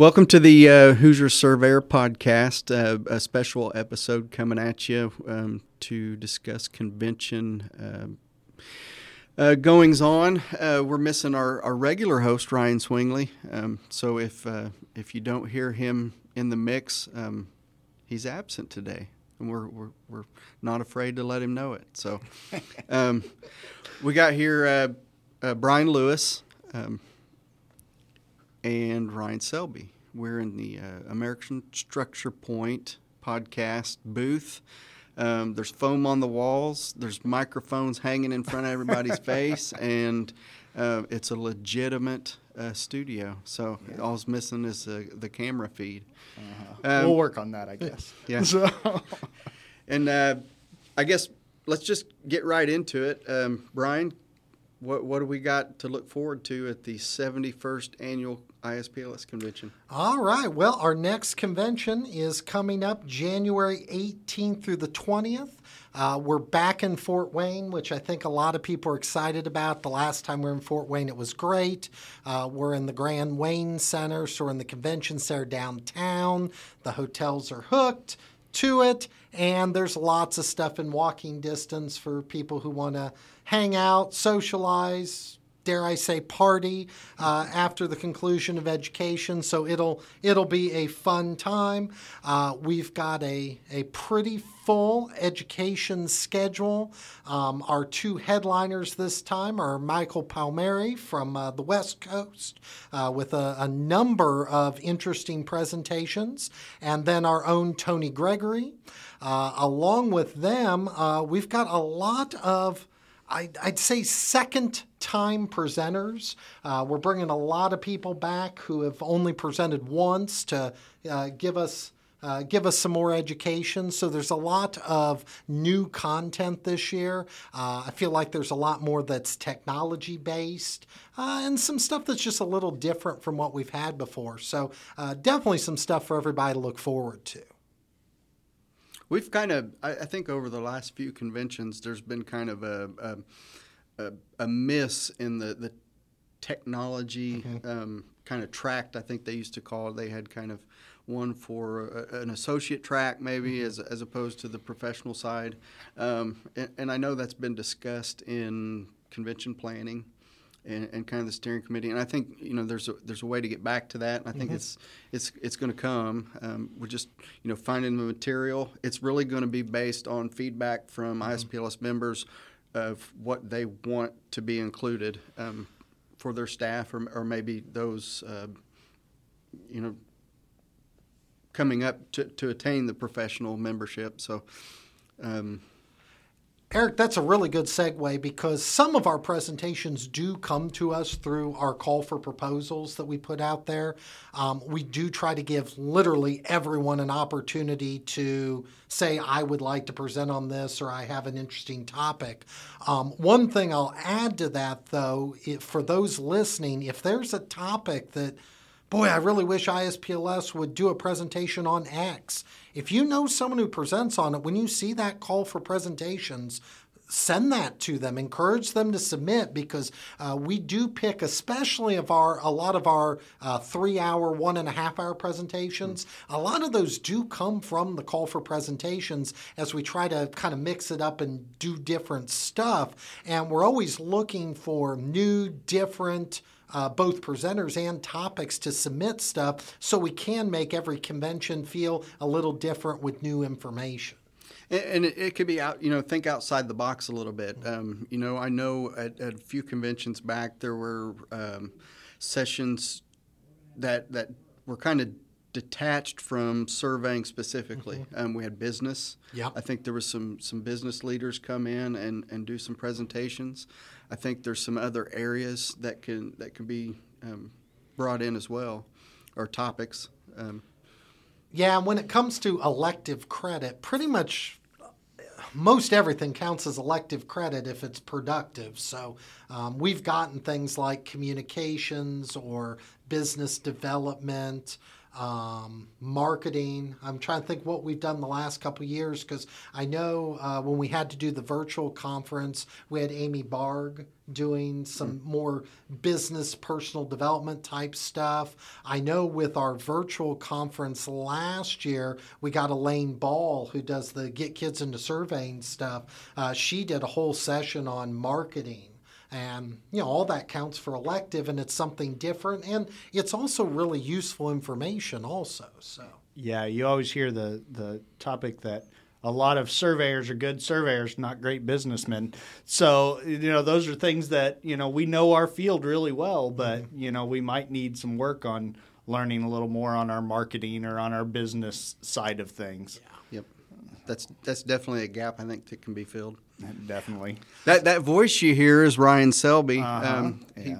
Welcome to the uh, Hoosier Surveyor podcast, uh, a special episode coming at you um, to discuss convention uh, uh goings on. Uh, we're missing our, our regular host Ryan Swingley, um, so if uh, if you don't hear him in the mix, um, he's absent today, and we're, we're we're not afraid to let him know it. So um, we got here Brian Lewis. Um, and Ryan Selby. We're in the uh, American Structure Point podcast booth. Um, there's foam on the walls. There's microphones hanging in front of everybody's face, and uh, it's a legitimate uh, studio. So yeah. all's missing is the camera feed. Uh-huh. Um, we'll work on that, I guess. Yeah. So. and uh, I guess let's just get right into it. Um, Brian, what what do we got to look forward to at the 71st annual ISPLS convention? All right. Well, our next convention is coming up January 18th through the 20th. Uh, we're back in Fort Wayne, which I think a lot of people are excited about. The last time we were in Fort Wayne, it was great. Uh, we're in the Grand Wayne Center, so we're in the convention center downtown. The hotels are hooked to it, and there's lots of stuff in walking distance for people who want to hang out, socialize, dare I say, party uh, after the conclusion of education. So it'll it'll be a fun time. Uh, we've got a a pretty full education schedule. Um, our two headliners this time are Michael Palmieri from uh, the West Coast uh, with a, a, number of interesting presentations, and then our own Tony Gregory. Uh, along with them, uh, we've got a lot of I'd, say second time presenters. Uh, we're bringing a lot of people back who have only presented once to uh, give us. Uh, give us some more education. So there's a lot of new content this year. Uh, I feel like there's a lot more that's technology based uh, and some stuff that's just a little different from what we've had before. So uh, definitely some stuff for everybody to look forward to. We've kind of, I, I, think, over the last few conventions, there's been kind of a a, a, a miss in the the technology mm-hmm. um, kind of tract. I think they used to call it. They had kind of one for a, an associate track, maybe mm-hmm. as as opposed to the professional side. Um, and, and I know that's been discussed in convention planning and, and, kind of the steering committee. And I think you know there's a there's a way to get back to that. And I think mm-hmm. it's it's it's going to come. Um, we're just you know finding the material. It's really going to be based on feedback from mm-hmm. ISPLS members of what they want to be included um, for their staff or, or maybe those uh, you know coming up to, to attain the professional membership. So. Um, Eric, that's a really good segue because some of our presentations do come to us through our call for proposals that we put out there. Um, we do try to give literally everyone an opportunity to say, I would like to present on this or I have an interesting topic. Um, one thing I'll add to that, though, for those listening, if there's a topic that boy, I really wish ISPLS would do a presentation on X. If you know someone who presents on it, when you see that call for presentations, send that to them encourage them to submit because uh, we do pick especially of our a lot of our uh, three hour one and a half hour presentations mm-hmm. a lot of those do come from the call for presentations as we try to kind of mix it up and do different stuff and we're always looking for new different uh, both presenters and topics to submit stuff so we can make every convention feel a little different with new information. And, it, could be out, you know, think outside the box a little bit. Um, you know, I know at, at, a few conventions back there were um, sessions that that were kind of detached from surveying specifically. Mm-hmm. Um, we had business. Yep. I think there was some some business leaders come in and, and do some presentations. I think there's some other areas that can that can be um, brought in as well, or topics. Um, yeah, when it comes to elective credit, pretty much most everything counts as elective credit if it's productive. So um, we've gotten things like communications or business development, um, marketing. I'm trying to think what we've done the last couple years because I know uh, when we had to do the virtual conference, we had Amy Barg doing some mm. more business personal development type stuff. I know with our virtual conference last year, we got Elaine Ball who does the Get Kids into Surveying stuff. Uh, she did a whole session on marketing and you know all that counts for elective and it's something different and it's also really useful information also so yeah you always hear the the topic that a lot of surveyors are good surveyors not great businessmen so you know those are things that you know we know our field really well but mm-hmm. you know we might need some work on learning a little more on our marketing or on our business side of things yeah. yep that's that's definitely a gap i think that can be filled Definitely. That that voice you hear is Ryan Selby. Uh-huh. Um, yeah. He,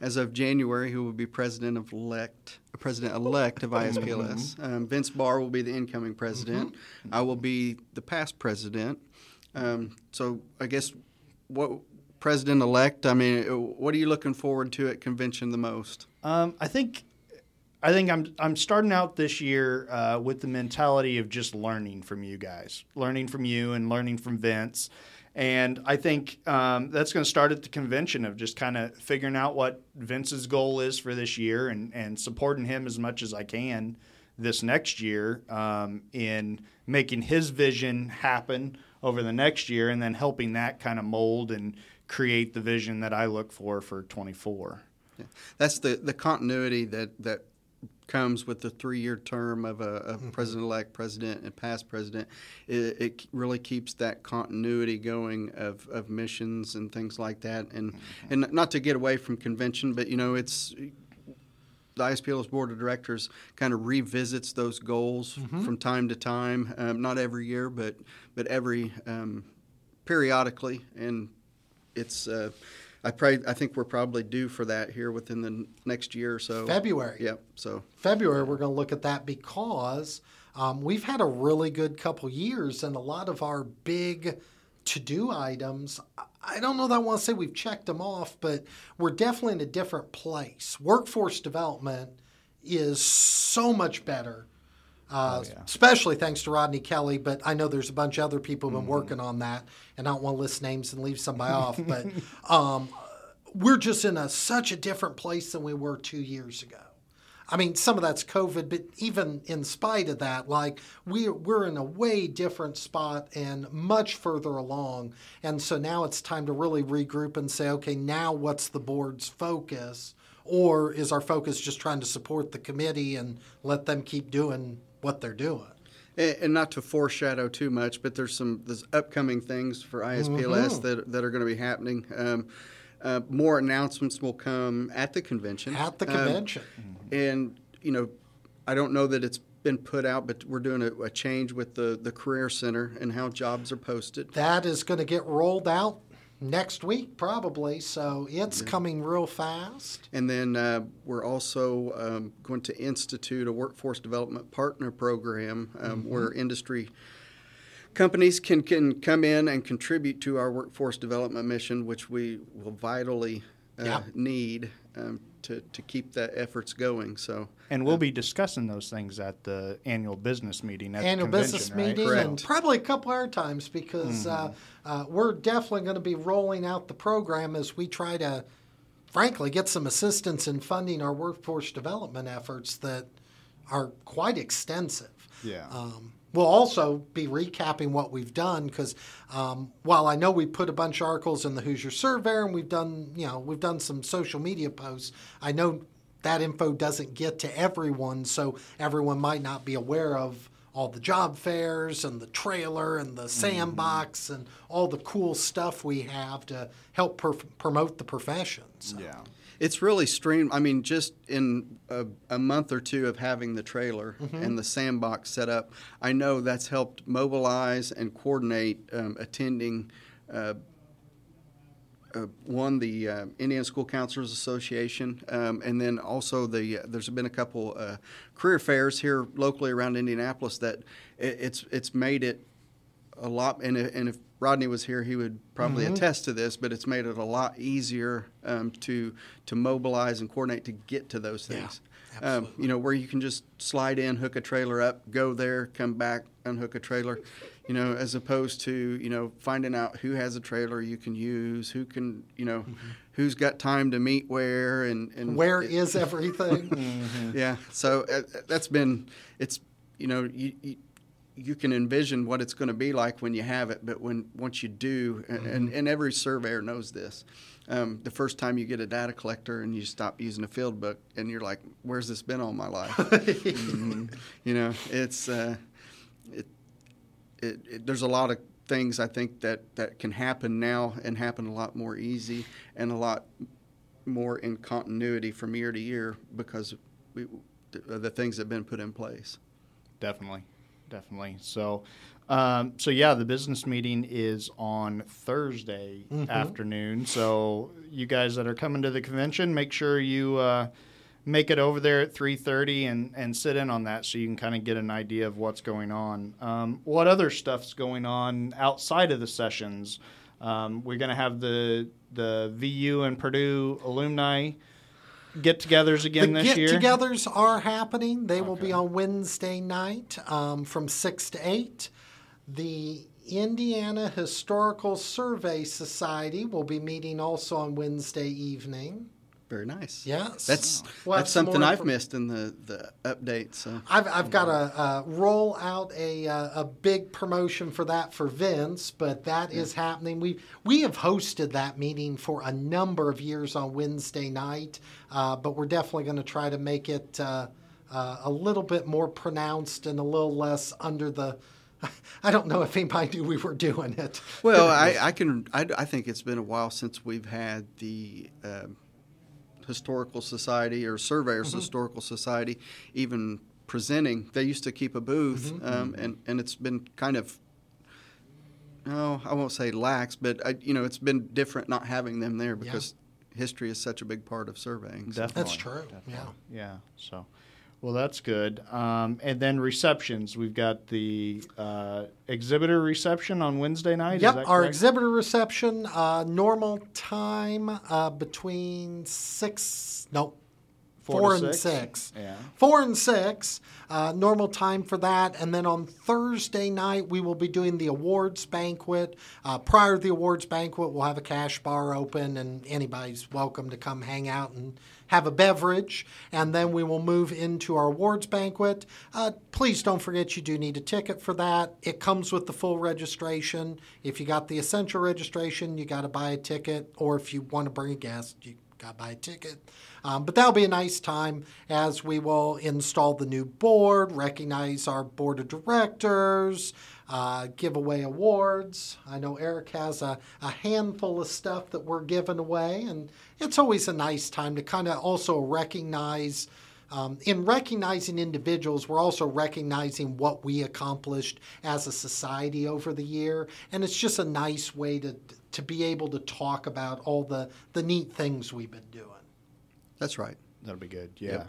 as of January, who will be president of elect, president elect of ISPLS. Mm-hmm. Um, Vince Barr will be the incoming president. Mm-hmm. I will be the past president. Um, so I guess what president elect. I mean, what are you looking forward to at convention the most? Um, I think I think I'm I'm starting out this year uh, with the mentality of just learning from you guys, learning from you, and learning from Vince. And I think um, that's going to start at the convention of just kind of figuring out what Vince's goal is for this year and, and supporting him as much as I can this next year um, in making his vision happen over the next year and then helping that kind of mold and create the vision that I look for for 24. Yeah. That's the, the continuity that, that comes with the three-year term of a, a mm-hmm. president-elect, president, and past president, it, it, really keeps that continuity going of, of missions and things like that. And mm-hmm. and not to get away from convention, but you know, it's the ISPLS board of directors kind of revisits those goals mm-hmm. from time to time. Um, not every year, but but every um, periodically, and it's. Uh, I pray. I think we're probably due for that here within the next year or so. February. Yep. So February, we're going to look at that because um, we've had a really good couple years, and a lot of our big to-do items. I don't know that I want to say we've checked them off, but we're definitely in a different place. Workforce development is so much better uh, oh, yeah. especially thanks to Rodney Kelly. But I know there's a bunch of other people who've been mm-hmm. working on that, and I don't want to list names and leave somebody off. But um, we're just in a such a different place than we were two years ago. I mean, some of that's COVID, but even in spite of that, like we we're in a way different spot and much further along. And so now it's time to really regroup and say, okay, now what's the board's focus? Or is our focus just trying to support the committee and let them keep doing what they're doing. And, not to foreshadow too much, but there's some there's upcoming things for ISPLS mm-hmm. that, that are going to be happening. Um, uh, more announcements will come at the convention. At the um, convention. Um, and, you know, I don't know that it's been put out, but we're doing a, a, change with the, the Career Center and how jobs are posted. That is going to get rolled out next week probably so it's yeah. coming real fast and then uh, we're also um, going to institute a workforce development partner program um, mm-hmm. where industry companies can, can come in and contribute to our workforce development mission which we will vitally uh, yeah. need um, to, to keep that efforts going. So, and we'll uh, be discussing those things at the annual business meeting. At annual business right? meeting, Correct. and probably a couple other times because mm-hmm. uh, uh, we're definitely going to be rolling out the program as we try to, frankly, get some assistance in funding our workforce development efforts that are quite extensive. Yeah. Um, We'll also be recapping what we've done because um, while I know we put a bunch of articles in the Hoosier Surveyor and we've done, you know, we've done some social media posts, I know that info doesn't get to everyone, so everyone might not be aware of all the job fairs and the trailer and the mm-hmm. sandbox mm-hmm. and all the cool stuff we have to help per- promote the profession. So. Yeah it's really stream. I mean, just in a, a month or two of having the trailer mm-hmm. and the sandbox set up, I know that's helped mobilize and coordinate um, attending. Uh, uh, one, the uh, Indiana School Counselors Association, um, and then also the uh, there's been a couple uh, career fairs here locally around Indianapolis that it, it's it's made it a lot. And, and if Rodney was here, he would probably mm-hmm. attest to this, but it's made it a lot easier um, to to mobilize and coordinate to get to those things. Yeah, Um, you know, where you can just slide in, hook a trailer up, go there, come back, unhook a trailer. You know, as opposed to you know finding out who has a trailer you can use, who can you know, mm-hmm. who's got time to meet where, and, and where it, is everything. mm-hmm. Yeah, so uh, that's been it's you know you, you you can envision what it's going to be like when you have it, but when once you do, mm-hmm. and, and every surveyor knows this. Um, the first time you get a data collector and you stop using a field book, and you're like, "Where's this been all my life?" mm-hmm. You know, it's uh, it, it, it, There's a lot of things I think that that can happen now and happen a lot more easy and a lot more in continuity from year to year because we, the, the things that have been put in place. Definitely definitely. So, um, so yeah, the business meeting is on Thursday mm-hmm. afternoon. So you guys that are coming to the convention, make sure you uh, make it over there at three thirty and and sit in on that, so you can kind of get an idea of what's going on. Um, what other stuff's going on outside of the sessions? Um, we're going to have the the VU and Purdue alumni get-togethers again the this year? Get-togethers are happening. They okay. will be on Wednesday night um, from six to eight. The Indiana Historical Survey Society will be meeting also on Wednesday evening. Very nice. Yes, that's well, that's something I've missed in the the update. So I've I've got to roll out a uh, a big promotion for that for Vince, but that yeah. is happening. We we have hosted that meeting for a number of years on Wednesday night, uh, but we're definitely going to try to make it uh, uh, a little bit more pronounced and a little less under the. I don't know if anybody knew we were doing it. Well, I, I can. I, I, think it's been a while since we've had the. Um, Historical Society or Surveyors mm-hmm. Historical Society even presenting. They used to keep a booth, mm-hmm. um, and and it's been kind of. No, I won't say lax, but I, you know it's been different not having them there because yeah. history is such a big part of surveying. So. Definitely, that's true. Definitely. Yeah, yeah. So, well, that's good. Um, and then receptions. We've got the uh, exhibitor reception on Wednesday night. Yep, our exhibitor reception, uh, normal time uh, between six, no, four, four and six. six. Yeah. Four and six, uh, normal time for that. And then on Thursday night, we will be doing the awards banquet. Uh, prior to the awards banquet, we'll have a cash bar open, and anybody's welcome to come hang out and have a beverage, and then we will move into our awards banquet. Uh, please don't forget you do need a ticket for that. It comes with the full registration. If you got the essential registration, you got to buy a ticket, or if you want to bring a guest, you got to buy a ticket. Um, but that'll be a nice time as we will install the new board, recognize our board of directors, uh, give away awards. I know Eric has a, a handful of stuff that we're giving away, and it's always a nice time to kind of also recognize. Um, in recognizing individuals, we're also recognizing what we accomplished as a society over the year, and it's just a nice way to to be able to talk about all the the neat things we've been doing. That's right. That'll be good. Yeah. Yep.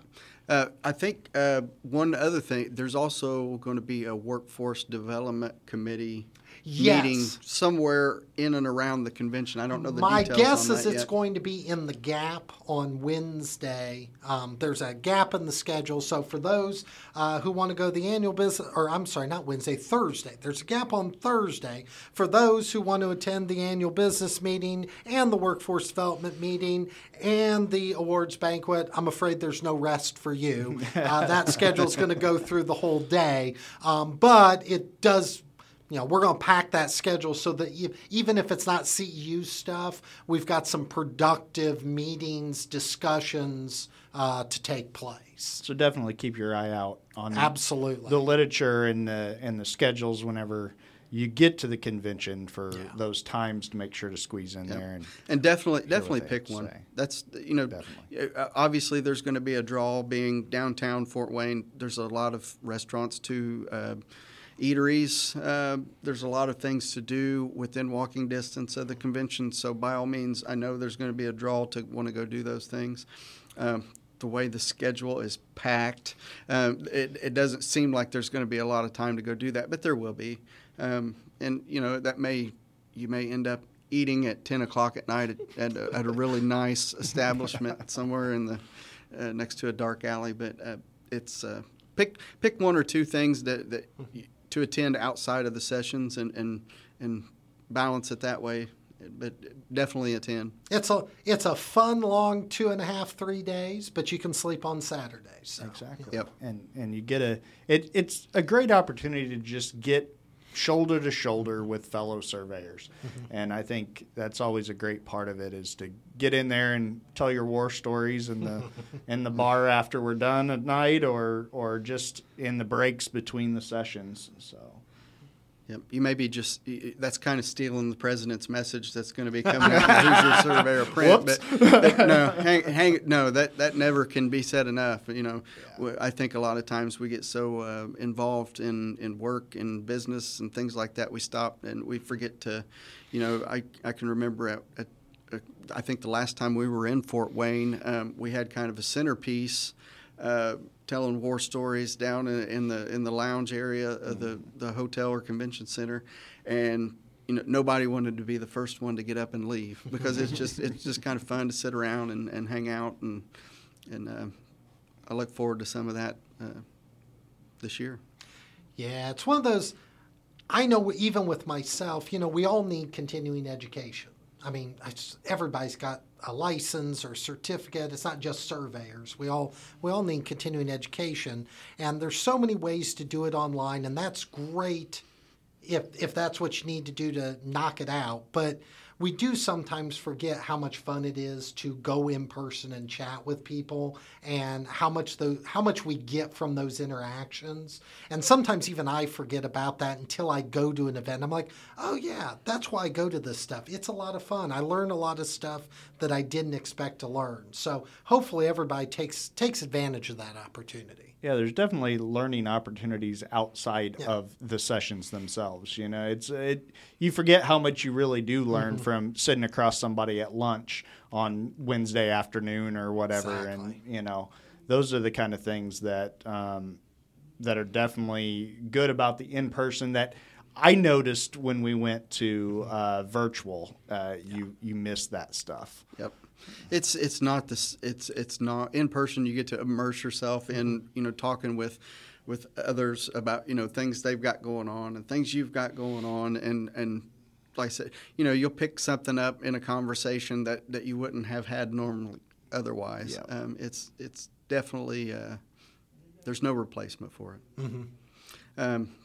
Uh, I think uh, one other thing, there's also going to be a workforce development committee yes. meeting somewhere in and around the convention. I don't know the My details. My guess is it's yet. going to be in the gap on Wednesday. Um, there's a gap in the schedule. So for those uh, who want to go the annual business, or I'm sorry, not Wednesday, Thursday. There's a gap on Thursday. For those who want to attend the annual business meeting and the workforce development meeting and the awards banquet, I'm afraid there's no rest for you. Uh, that schedule is going to go through the whole day. Um, but it does you know, we're going to pack that schedule so that you, even if it's not CEU stuff, we've got some productive meetings, discussions uh, to take place. So definitely keep your eye out on absolutely the literature and the and the schedules whenever you get to the convention for yeah. those times to make sure to squeeze in there and, and definitely definitely pick one. Say. That's you know definitely. Uh, obviously there's going to be a draw being downtown Fort Wayne. There's a lot of restaurants too. Uh, eateries. Uh, there's a lot of things to do within walking distance of the convention. So by all means, I know there's going to be a draw to want to go do those things. Um, the way the schedule is packed, um, it, it, doesn't seem like there's going to be a lot of time to go do that, but there will be. Um, and you know that may you may end up eating at 10 o'clock at night at, at, a, at a really nice establishment somewhere in the uh, next to a dark alley. But uh, it's uh, pick pick one or two things that, that to attend outside of the sessions and and and balance it that way. But definitely attend. It's a it's a fun long two and a half three days, but you can sleep on Saturdays. So. Exactly. Yep. And and you get a it, it's a great opportunity to just get shoulder to shoulder with fellow surveyors. Mm-hmm. And I think that's always a great part of it is to get in there and tell your war stories in the in the bar after we're done at night or or just in the breaks between the sessions. So Yep. You may be just that's kind of stealing the president's message that's going to be coming out in Hoosier Surveyor print. But, but no, hang, hang, no, that that never can be said enough. You know, yeah. I think a lot of times we get so uh, involved in, in work and business and things like that, we stop and we forget to, you know, I I can remember at, at uh, I think the last time we were in Fort Wayne, um, we had kind of a centerpiece. Uh, telling war stories down in, in, the in the lounge area of the, the hotel or convention center, and you know nobody wanted to be the first one to get up and leave because it's just it's just kind of fun to sit around and, and hang out and and uh, I look forward to some of that uh, this year. Yeah, it's one of those. I know even with myself, you know, we all need continuing education. I mean, everybody's got a license or certificate. It's not just surveyors. We all we all need continuing education, and there's so many ways to do it online, and that's great if if that's what you need to do to knock it out. But we do sometimes forget how much fun it is to go in person and chat with people and how much the how much we get from those interactions. And sometimes even I forget about that until I go to an event. I'm like, "Oh yeah, that's why I go to this stuff. It's a lot of fun. I learn a lot of stuff that I didn't expect to learn." So, hopefully everybody takes takes advantage of that opportunity. Yeah, there's definitely learning opportunities outside yeah. of the sessions themselves. You know, it's it, you forget how much you really do learn mm-hmm. from sitting across somebody at lunch on Wednesday afternoon or whatever, exactly. and you know, those are the kind of things that um, that are definitely good about the in person that. I noticed when we went to uh, virtual, uh, yeah. you you missed that stuff. Yep. It's it's not this. It's it's not in person. You get to immerse yourself in you know talking with with others about you know things they've got going on and things you've got going on and and like I said, you know, you'll pick something up in a conversation that, that you wouldn't have had normally otherwise. Yep. Um, it's it's definitely uh, there's no replacement for it. Mm-hmm. Um,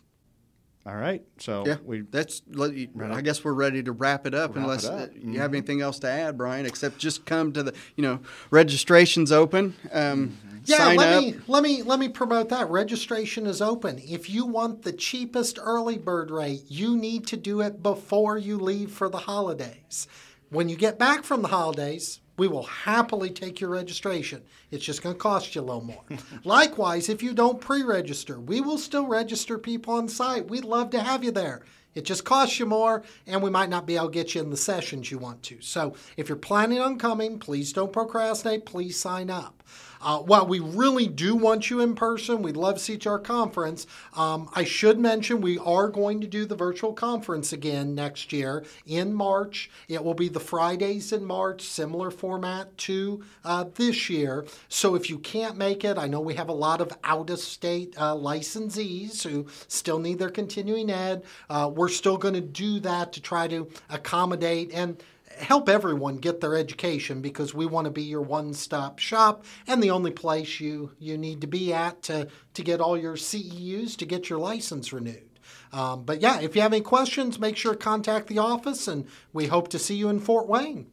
all right. So yeah, we that's. You, I guess we're ready to wrap it up. Wrap unless it up. Mm-hmm. you have anything else to add, Brian, except just come to the. You know, registration's open. Um, mm-hmm. Yeah, let up. me let me let me promote that. Registration is open. If you want the cheapest early bird rate, you need to do it before you leave for the holidays. When you get back from the holidays, we will happily take your registration. It's just going to cost you a little more. Likewise, if you don't pre register, we will still register people on site. We'd love to have you there. It just costs you more, and we might not be able to get you in the sessions you want to. So if you're planning on coming, please don't procrastinate. Please sign up. Uh, while we really do want you in person, we'd love to see you at our conference. Um, I should mention we are going to do the virtual conference again next year in March. It will be the Fridays in March, similar format to uh, this year. So if you can't make it, I know we have a lot of out of state uh, licensees who still need their continuing ed. Uh, we're still going to do that to try to accommodate and help everyone get their education because we want to be your one-stop shop and the only place you you need to be at to to get all your CEUs to get your license renewed. Um, but yeah, if you have any questions, make sure to contact the office, and we hope to see you in Fort Wayne.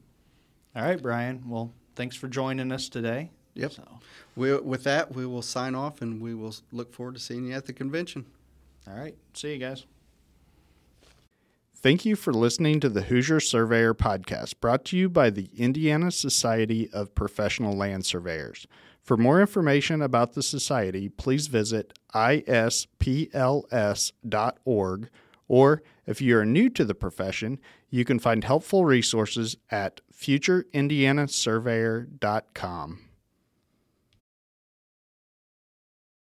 All right, Brian. Well, thanks for joining us today. Yep. So. We, with that, we will sign off, and we will look forward to seeing you at the convention. All right. See you guys. Thank you for listening to the Hoosier Surveyor podcast, brought to you by the Indiana Society of Professional Land Surveyors. For more information about the Society, please visit ispls.org, or if you are new to the profession, you can find helpful resources at futureindianasurveyor.com.